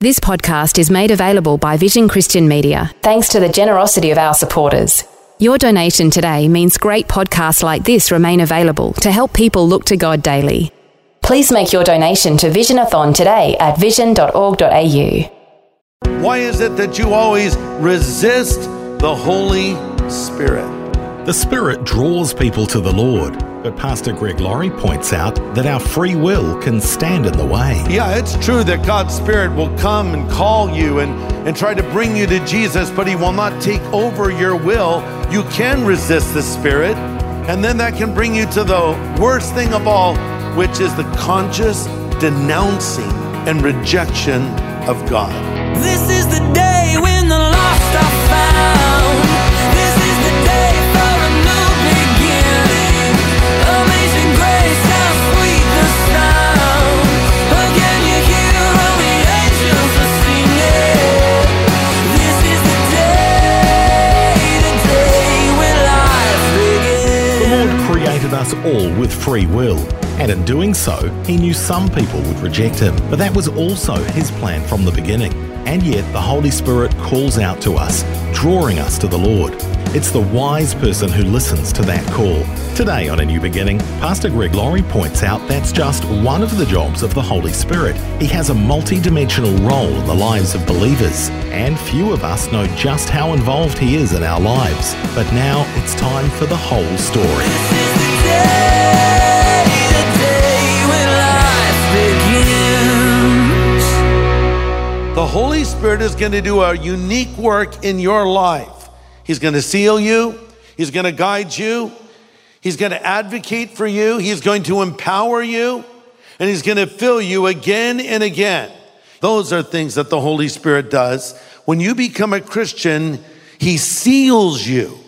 This podcast is made available by Vision Christian Media thanks to the generosity of our supporters. Your donation today means great podcasts like this remain available to help people look to God daily. Please make your donation to Visionathon today at vision.org.au. Why is it that you always resist the Holy Spirit? The Spirit draws people to the Lord, but Pastor Greg Laurie points out that our free will can stand in the way. Yeah, it's true that God's Spirit will come and call you and, and try to bring you to Jesus, but He will not take over your will. You can resist the Spirit, and then that can bring you to the worst thing of all, which is the conscious denouncing and rejection of God. This is the day when the lost are found. Us all with free will, and in doing so, He knew some people would reject Him. But that was also His plan from the beginning. And yet, the Holy Spirit calls out to us, drawing us to the Lord. It's the wise person who listens to that call. Today on A New Beginning, Pastor Greg Laurie points out that's just one of the jobs of the Holy Spirit. He has a multi dimensional role in the lives of believers, and few of us know just how involved He is in our lives. But now it's time for the whole story. The Holy Spirit is going to do a unique work in your life. He's going to seal you, He's going to guide you, He's going to advocate for you, He's going to empower you, and He's going to fill you again and again. Those are things that the Holy Spirit does. When you become a Christian, He seals you.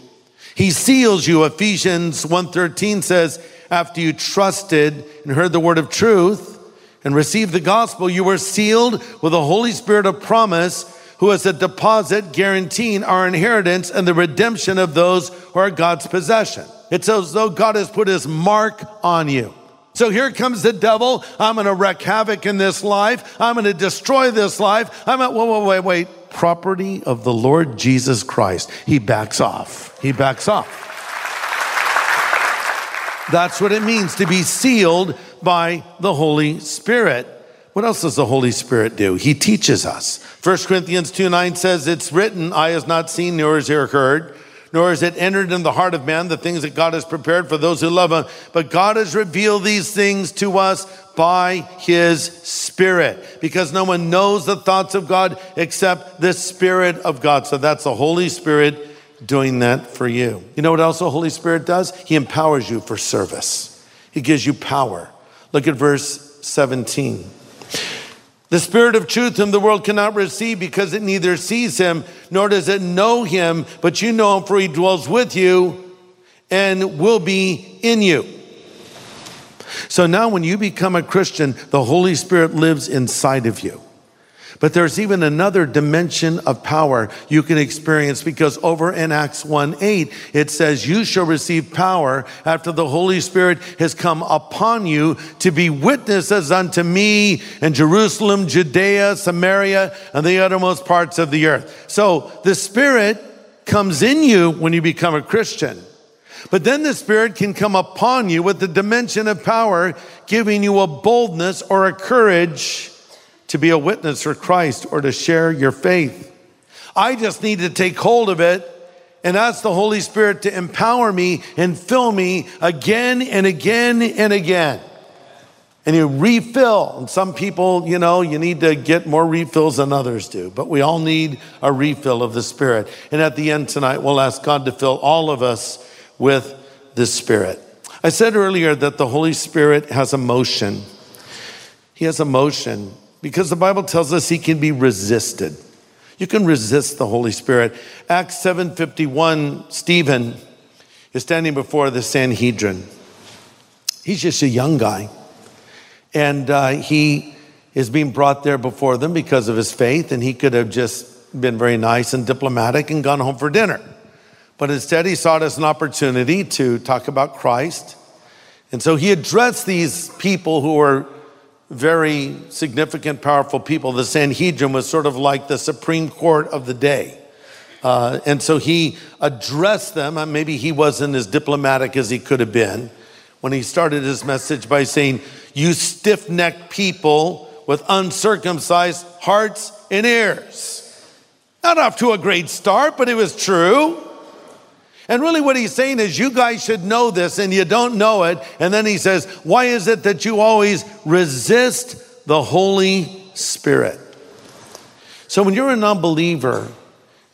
He seals you. Ephesians 1:13 says, after you trusted and heard the word of truth and received the gospel, you were sealed with the Holy Spirit of promise, who is a deposit guaranteeing our inheritance and the redemption of those who are God's possession. It's as though God has put his mark on you. So here comes the devil. I'm going to wreak havoc in this life. I'm going to destroy this life. I'm at, wait, wait, wait, wait. Property of the Lord Jesus Christ. He backs off. He backs off. That's what it means to be sealed by the Holy Spirit. What else does the Holy Spirit do? He teaches us. 1 Corinthians 2 9 says, It's written, Eye has not seen, nor has ear heard, nor has it entered in the heart of man the things that God has prepared for those who love him. But God has revealed these things to us by his Spirit, because no one knows the thoughts of God except the Spirit of God. So that's the Holy Spirit doing that for you. You know what else the Holy Spirit does? He empowers you for service, He gives you power. Look at verse 17. The Spirit of truth, whom the world cannot receive because it neither sees him nor does it know him, but you know him, for he dwells with you and will be in you. So now, when you become a Christian, the Holy Spirit lives inside of you. But there's even another dimension of power you can experience because over in Acts 1 8, it says, You shall receive power after the Holy Spirit has come upon you to be witnesses unto me in Jerusalem, Judea, Samaria, and the uttermost parts of the earth. So the Spirit comes in you when you become a Christian. But then the Spirit can come upon you with the dimension of power, giving you a boldness or a courage to be a witness for Christ or to share your faith. I just need to take hold of it and ask the Holy Spirit to empower me and fill me again and again and again. And you refill. And some people, you know, you need to get more refills than others do, but we all need a refill of the Spirit. And at the end tonight, we'll ask God to fill all of us with the Spirit. I said earlier that the Holy Spirit has emotion. He has emotion because the Bible tells us he can be resisted. You can resist the Holy Spirit. Acts 7:51, Stephen is standing before the Sanhedrin. He's just a young guy. And uh, he is being brought there before them because of his faith, and he could have just been very nice and diplomatic and gone home for dinner. But instead, he saw it as an opportunity to talk about Christ. And so he addressed these people who were very significant, powerful people. The Sanhedrin was sort of like the Supreme Court of the day. Uh, and so he addressed them. Uh, Maybe he wasn't as diplomatic as he could have been when he started his message by saying, You stiff necked people with uncircumcised hearts and ears. Not off to a great start, but it was true. And really, what he's saying is, you guys should know this and you don't know it. And then he says, Why is it that you always resist the Holy Spirit? So, when you're a non believer,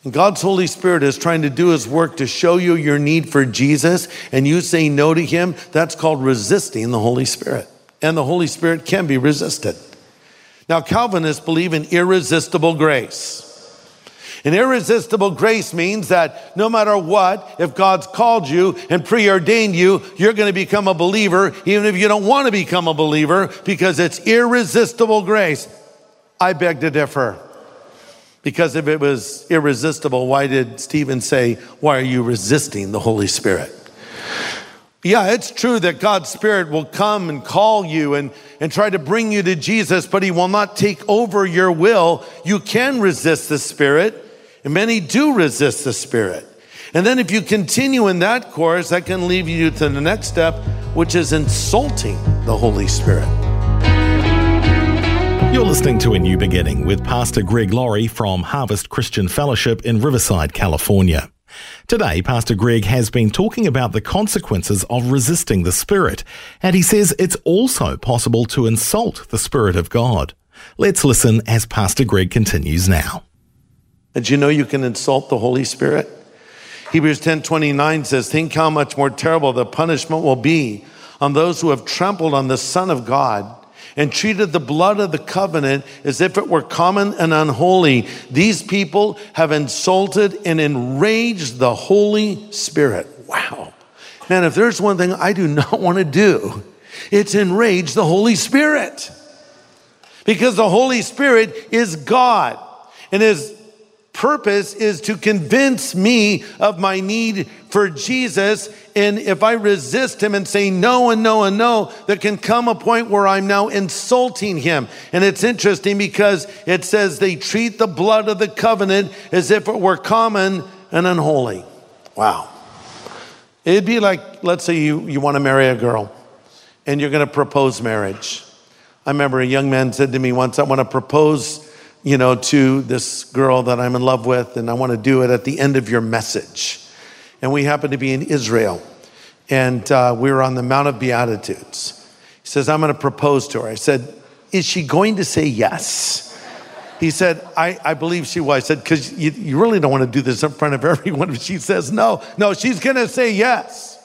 and God's Holy Spirit is trying to do His work to show you your need for Jesus, and you say no to Him, that's called resisting the Holy Spirit. And the Holy Spirit can be resisted. Now, Calvinists believe in irresistible grace. And irresistible grace means that no matter what, if God's called you and preordained you, you're going to become a believer, even if you don't want to become a believer, because it's irresistible grace. I beg to differ. Because if it was irresistible, why did Stephen say, Why are you resisting the Holy Spirit? Yeah, it's true that God's Spirit will come and call you and, and try to bring you to Jesus, but He will not take over your will. You can resist the Spirit, and many do resist the Spirit. And then if you continue in that course, that can lead you to the next step, which is insulting the Holy Spirit. You're listening to A New Beginning with Pastor Greg Laurie from Harvest Christian Fellowship in Riverside, California. Today, Pastor Greg has been talking about the consequences of resisting the Spirit, and he says it's also possible to insult the Spirit of God. Let's listen as Pastor Greg continues now. Did you know you can insult the Holy Spirit? Hebrews 10 29 says, Think how much more terrible the punishment will be on those who have trampled on the Son of God and treated the blood of the covenant as if it were common and unholy. These people have insulted and enraged the Holy Spirit. Wow. Man, if there's one thing I do not want to do, it's enrage the Holy Spirit. Because the Holy Spirit is God. And his purpose is to convince me of my need for Jesus. And if I resist him and say no and no and no, there can come a point where I'm now insulting him. And it's interesting because it says they treat the blood of the covenant as if it were common and unholy. Wow. It'd be like, let's say you, you want to marry a girl and you're going to propose marriage. I remember a young man said to me once, I want to propose you know, to this girl that I'm in love with, and I want to do it at the end of your message. And we happened to be in Israel, and uh, we were on the Mount of Beatitudes. He says, I'm going to propose to her. I said, Is she going to say yes? He said, I, I believe she was. I said, Because you, you really don't want to do this in front of everyone. She says no, no, she's going to say yes.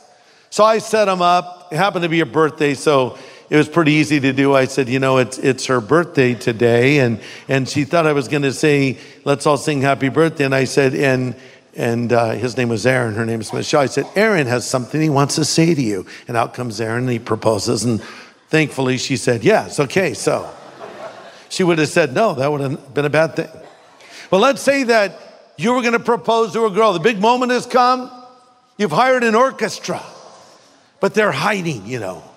So I set him up. It happened to be her birthday, so it was pretty easy to do. I said, you know, it's it's her birthday today, and and she thought I was going to say, let's all sing happy birthday, and I said, and and uh, his name was Aaron, her name is Michelle. I said, Aaron has something he wants to say to you, and out comes Aaron, and he proposes, and thankfully she said yes. Okay, so she would have said no, that would have been a bad thing. Well, let's say that you were going to propose to a girl. The big moment has come. You've hired an orchestra, but they're hiding, you know.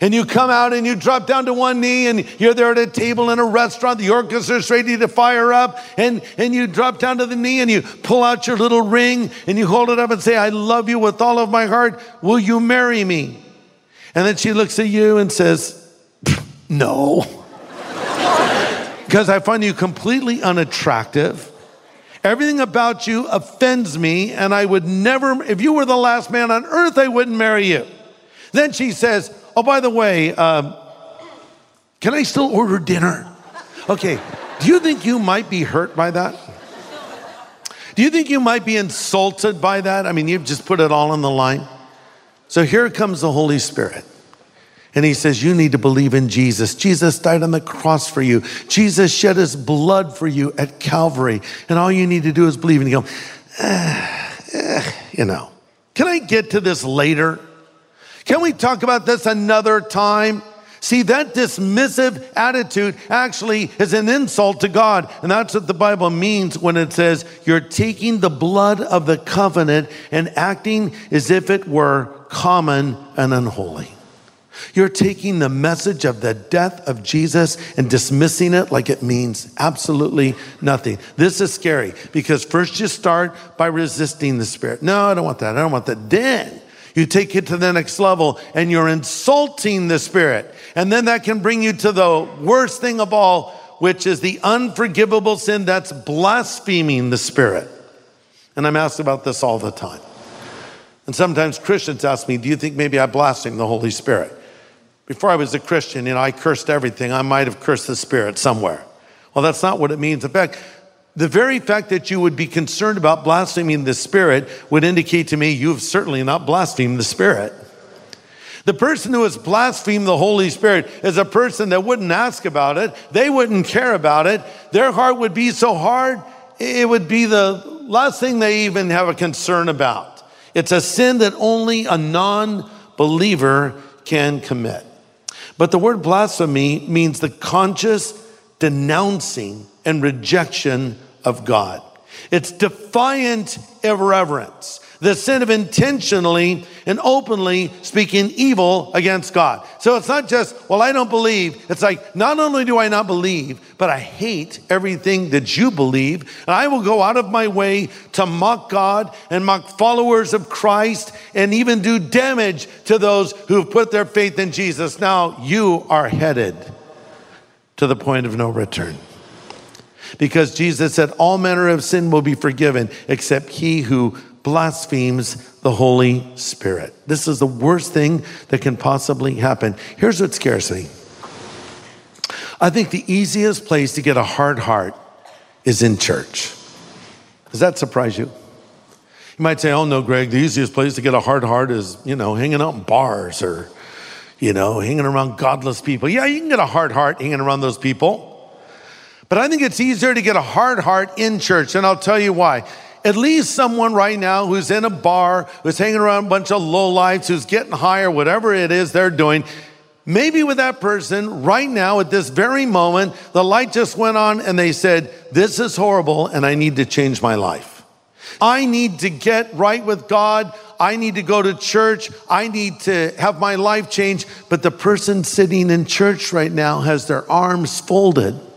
And you come out and you drop down to one knee and you're there at a table in a restaurant. The orchestra's ready to fire up. And, and you drop down to the knee and you pull out your little ring and you hold it up and say, I love you with all of my heart. Will you marry me? And then she looks at you and says, No. Because I find you completely unattractive. Everything about you offends me, and I would never, if you were the last man on earth, I wouldn't marry you. Then she says, Oh, by the way, um, can I still order dinner? Okay, do you think you might be hurt by that? Do you think you might be insulted by that? I mean, you've just put it all on the line. So here comes the Holy Spirit. And he says, You need to believe in Jesus. Jesus died on the cross for you. Jesus shed his blood for you at Calvary. And all you need to do is believe. And you go, eh, eh, You know, can I get to this later? Can we talk about this another time? See, that dismissive attitude actually is an insult to God. And that's what the Bible means when it says you're taking the blood of the covenant and acting as if it were common and unholy. You're taking the message of the death of Jesus and dismissing it like it means absolutely nothing. This is scary because first you start by resisting the Spirit. No, I don't want that. I don't want that. Then you take it to the next level and you're insulting the Spirit. And then that can bring you to the worst thing of all, which is the unforgivable sin that's blaspheming the Spirit. And I'm asked about this all the time. And sometimes Christians ask me, Do you think maybe I blaspheme the Holy Spirit? Before I was a Christian, you know, I cursed everything. I might have cursed the Spirit somewhere. Well, that's not what it means. In fact, the very fact that you would be concerned about blaspheming the Spirit would indicate to me you've certainly not blasphemed the Spirit. The person who has blasphemed the Holy Spirit is a person that wouldn't ask about it. They wouldn't care about it. Their heart would be so hard, it would be the last thing they even have a concern about. It's a sin that only a non believer can commit. But the word blasphemy means the conscious denouncing and rejection of God. It's defiant irreverence, the sin of intentionally and openly speaking evil against God. So it's not just, well, I don't believe. It's like, not only do I not believe, but I hate everything that you believe. And I will go out of my way to mock God and mock followers of Christ and even do damage to those who have put their faith in Jesus. Now you are headed to the point of no return. Because Jesus said, All manner of sin will be forgiven except he who blasphemes the Holy Spirit. This is the worst thing that can possibly happen. Here's what scares me I think the easiest place to get a hard heart is in church. Does that surprise you? You might say, Oh, no, Greg, the easiest place to get a hard heart is, you know, hanging out in bars or, you know, hanging around godless people. Yeah, you can get a hard heart hanging around those people. But I think it's easier to get a hard heart in church, and I'll tell you why. At least someone right now who's in a bar, who's hanging around a bunch of lowlifes, who's getting high or whatever it is they're doing, maybe with that person right now at this very moment, the light just went on and they said, This is horrible and I need to change my life. I need to get right with God. I need to go to church. I need to have my life change. But the person sitting in church right now has their arms folded.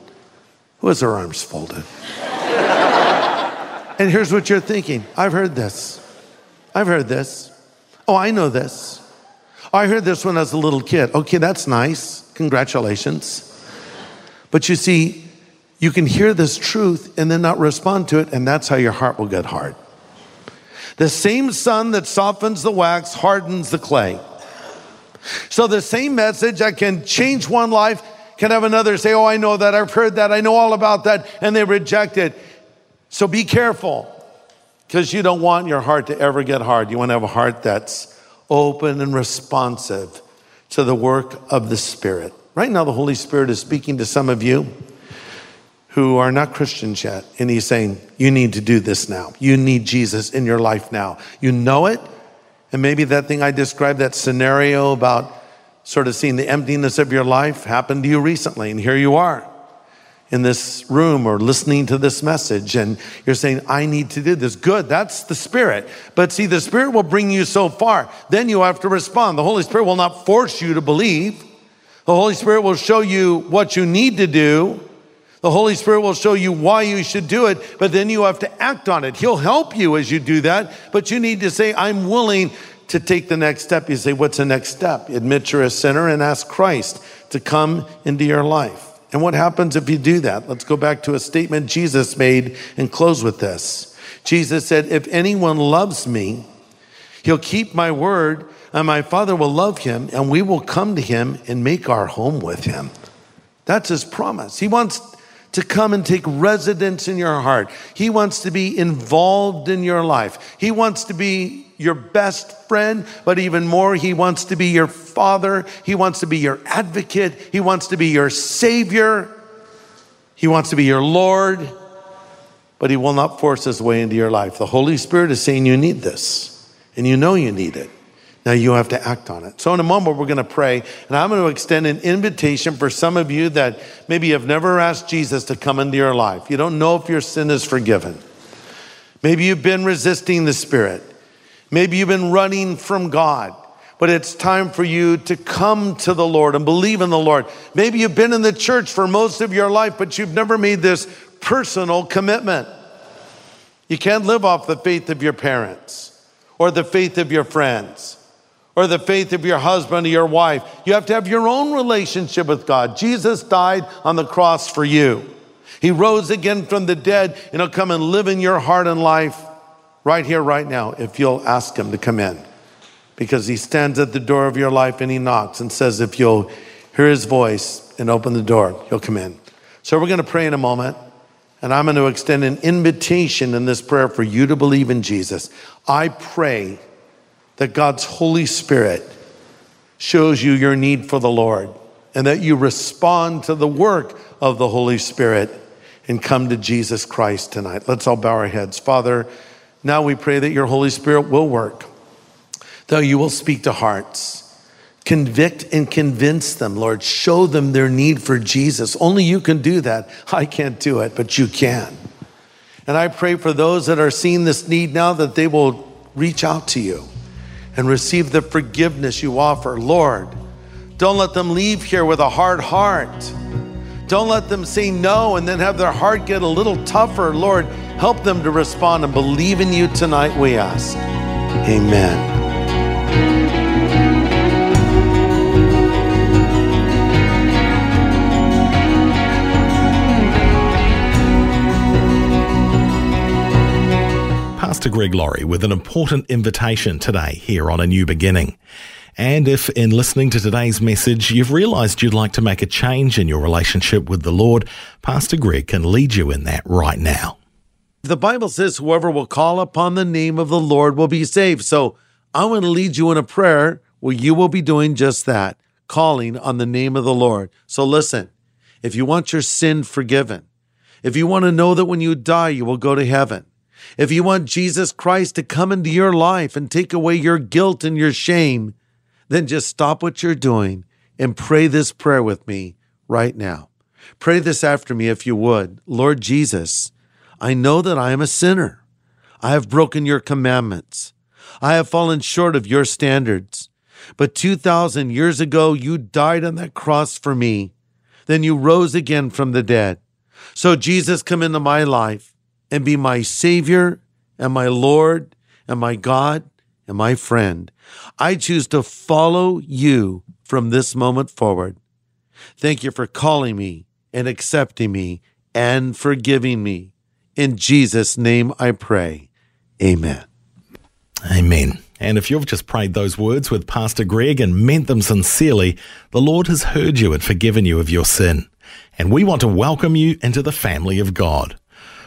Who has their arms folded? and here's what you're thinking I've heard this. I've heard this. Oh, I know this. Oh, I heard this when I was a little kid. Okay, that's nice. Congratulations. But you see, you can hear this truth and then not respond to it, and that's how your heart will get hard. The same sun that softens the wax hardens the clay. So, the same message that can change one life can have another say, Oh, I know that, I've heard that, I know all about that, and they reject it. So, be careful because you don't want your heart to ever get hard. You want to have a heart that's open and responsive to the work of the Spirit. Right now, the Holy Spirit is speaking to some of you who are not Christians yet, and He's saying, You need to do this now. You need Jesus in your life now. You know it, and maybe that thing I described, that scenario about sort of seeing the emptiness of your life, happen to you recently, and here you are in this room or listening to this message and you're saying, I need to do this. Good, that's the Spirit. But see, the Spirit will bring you so far. Then you have to respond. The Holy Spirit will not force you to believe. The Holy Spirit will show you what you need to do. The Holy Spirit will show you why you should do it, but then you have to act on it. He'll help you as you do that, but you need to say, I'm willing to take the next step. You say, What's the next step? Admit you're a sinner and ask Christ to come into your life. And what happens if you do that? Let's go back to a statement Jesus made and close with this. Jesus said, If anyone loves me, he'll keep my word, and my Father will love him, and we will come to him and make our home with him. That's his promise. He wants to come and take residence in your heart. He wants to be involved in your life. He wants to be your best friend, but even more, He wants to be your father. He wants to be your advocate. He wants to be your savior. He wants to be your Lord, but He will not force His way into your life. The Holy Spirit is saying you need this, and you know you need it. Now you have to act on it. So in a moment, we're going to pray, and I'm going to extend an invitation for some of you that maybe have never asked Jesus to come into your life. You don't know if your sin is forgiven. Maybe you've been resisting the Spirit. Maybe you've been running from God. But it's time for you to come to the Lord and believe in the Lord. Maybe you've been in the church for most of your life, but you've never made this personal commitment. You can't live off the faith of your parents or the faith of your friends or the faith of your husband or your wife. You have to have your own relationship with God. Jesus died on the cross for you. He rose again from the dead and he'll come and live in your heart and life right here, right now, if you'll ask him to come in. Because he stands at the door of your life and he knocks and says, if you'll hear his voice and open the door, he'll come in. So we're going to pray in a moment. And I'm going to extend an invitation in this prayer for you to believe in Jesus. I pray that God's Holy Spirit shows you your need for the Lord and that you respond to the work of the Holy Spirit and come to Jesus Christ tonight. Let's all bow our heads. Father, now we pray that your Holy Spirit will work, that you will speak to hearts. Convict and convince them, Lord. Show them their need for Jesus. Only you can do that. I can't do it, but you can. And I pray for those that are seeing this need now that they will reach out to you and receive the forgiveness you offer. Lord, don't let them leave here with a hard heart. Don't let them say no and then have their heart get a little tougher. Lord, help them to respond and believe in you tonight, we ask. Amen. Pastor Greg Laurie with an important invitation today here on A New Beginning. And if in listening to today's message you've realized you'd like to make a change in your relationship with the Lord, Pastor Greg can lead you in that right now. The Bible says, whoever will call upon the name of the Lord will be saved. So I want to lead you in a prayer where you will be doing just that, calling on the name of the Lord. So listen, if you want your sin forgiven, if you want to know that when you die, you will go to heaven, if you want Jesus Christ to come into your life and take away your guilt and your shame, then just stop what you're doing and pray this prayer with me right now. Pray this after me if you would. Lord Jesus, I know that I am a sinner. I have broken your commandments. I have fallen short of your standards. But 2,000 years ago, you died on that cross for me. Then you rose again from the dead. So, Jesus, come into my life and be my Savior and my Lord and my God and my friend. I choose to follow you from this moment forward. Thank you for calling me and accepting me and forgiving me. In Jesus' name I pray. Amen. Amen. And if you've just prayed those words with Pastor Greg and meant them sincerely, the Lord has heard you and forgiven you of your sin. And we want to welcome you into the family of God.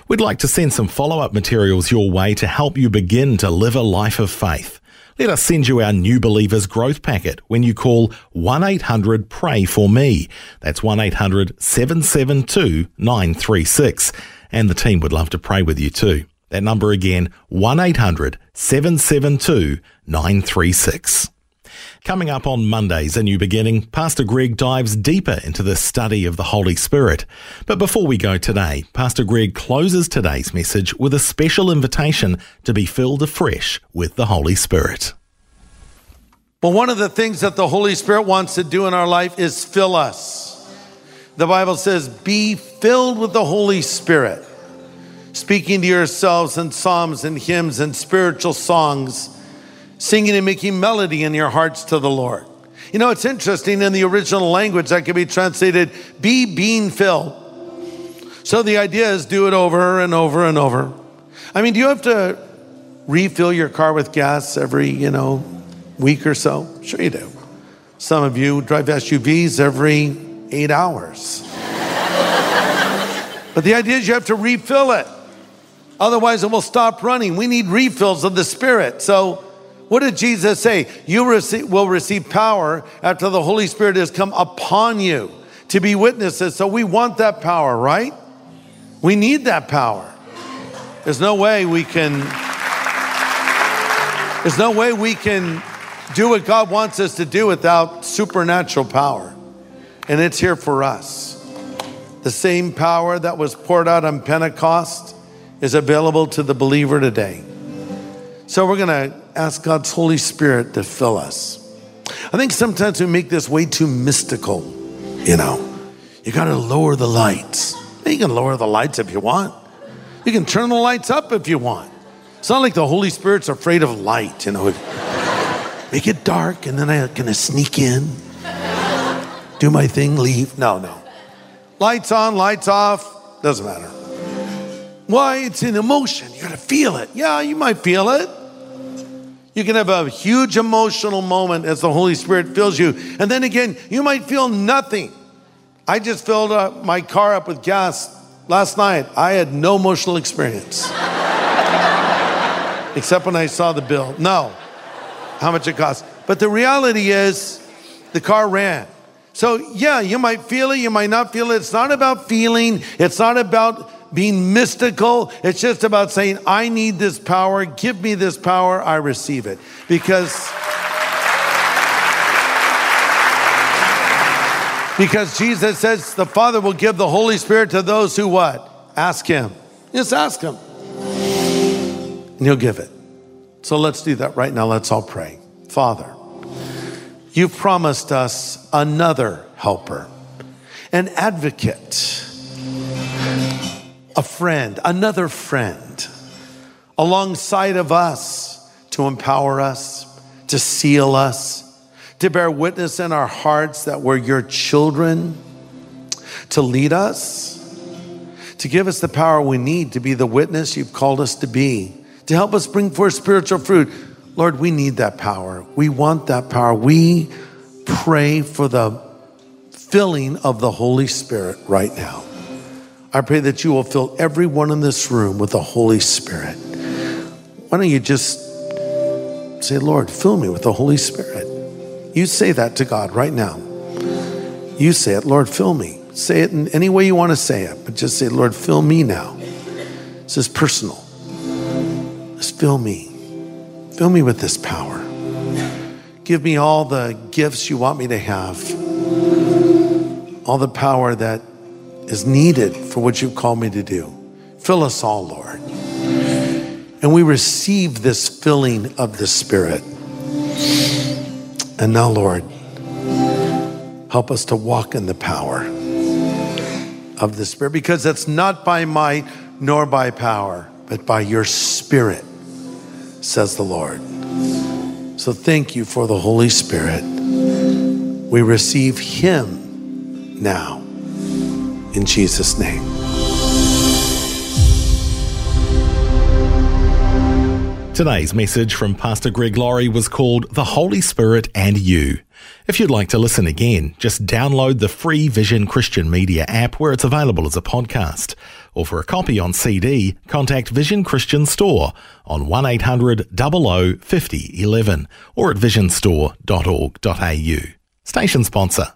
We'd like to send some follow up materials your way to help you begin to live a life of faith. Let us send you our New Believers Growth Packet when you call 1 800 Pray For Me. That's 1 800 772 936. And the team would love to pray with you too. That number again, 1 800 772 936. Coming up on Mondays, A New Beginning, Pastor Greg dives deeper into the study of the Holy Spirit. But before we go today, Pastor Greg closes today's message with a special invitation to be filled afresh with the Holy Spirit. Well, one of the things that the Holy Spirit wants to do in our life is fill us. The Bible says, be filled with the Holy Spirit, speaking to yourselves in psalms and hymns and spiritual songs singing and making melody in your hearts to the Lord. You know, it's interesting in the original language that can be translated be being filled. So the idea is do it over and over and over. I mean, do you have to refill your car with gas every, you know, week or so? Sure you do. Some of you drive SUVs every eight hours. But the idea is you have to refill it. Otherwise, it will stop running. We need refills of the Spirit. So, what did Jesus say? You receive, will receive power after the Holy Spirit has come upon you to be witnesses. So, we want that power, right? We need that power. There's no way we can. There's no way we can do what God wants us to do without supernatural power. And it's here for us. The same power that was poured out on Pentecost is available to the believer today. So we're going to ask God's Holy Spirit to fill us. I think sometimes we make this way too mystical, you know. You got to lower the lights. You can lower the lights if you want. You can turn the lights up if you want. It's not like the Holy Spirit's afraid of light, you know. Make it dark and then I'm going to sneak in, do my thing, leave. No, no. Lights on, lights off, doesn't matter. Why? It's an emotion. You got to feel it. Yeah, you might feel it. You can have a huge emotional moment as the Holy Spirit fills you. And then again, you might feel nothing. I just filled up my car up with gas last night. I had no emotional experience. Except when I saw the bill. No, how much it cost. But the reality is, the car ran. So, yeah, you might feel it, you might not feel it. It's not about feeling, it's not about being mystical. It's just about saying, I need this power. Give me this power. I receive it. Because. Because Jesus says the Father will give the Holy Spirit to those who what? Ask Him. Just ask Him. And He'll give it. So let's do that right now. Let's all pray. Father, you've promised us another helper, an advocate a friend, another friend, alongside of us to empower us, to seal us, to bear witness in our hearts that we're your children, to lead us, to give us the power we need to be the witness you've called us to be, to help us bring forth spiritual fruit. Lord, we need that power. We want that power. We pray for the filling of the Holy Spirit right now. I pray that you will fill everyone in this room with the Holy Spirit. Why don't you just say, Lord, fill me with the Holy Spirit? You say that to God right now. You say it, Lord, fill me. Say it in any way you want to say it, but just say, Lord, fill me now. This is personal. Just fill me. Fill me with this power. Give me all the gifts you want me to have, all the power that is needed for what you've called me to do. Fill us all, Lord. And we receive this filling of the Spirit. And now, Lord, help us to walk in the power of the Spirit because it's not by might nor by power, but by your Spirit, says the Lord. So thank you for the Holy Spirit. We receive Him now in Jesus' name. Today's message from Pastor Greg Laurie was called The Holy Spirit and You. If you'd like to listen again, just download the free Vision Christian Media app where it's available as a podcast. Or for a copy on CD, contact Vision Christian Store on 1800 00 50 11 or at visionstore.org.au. Station sponsor.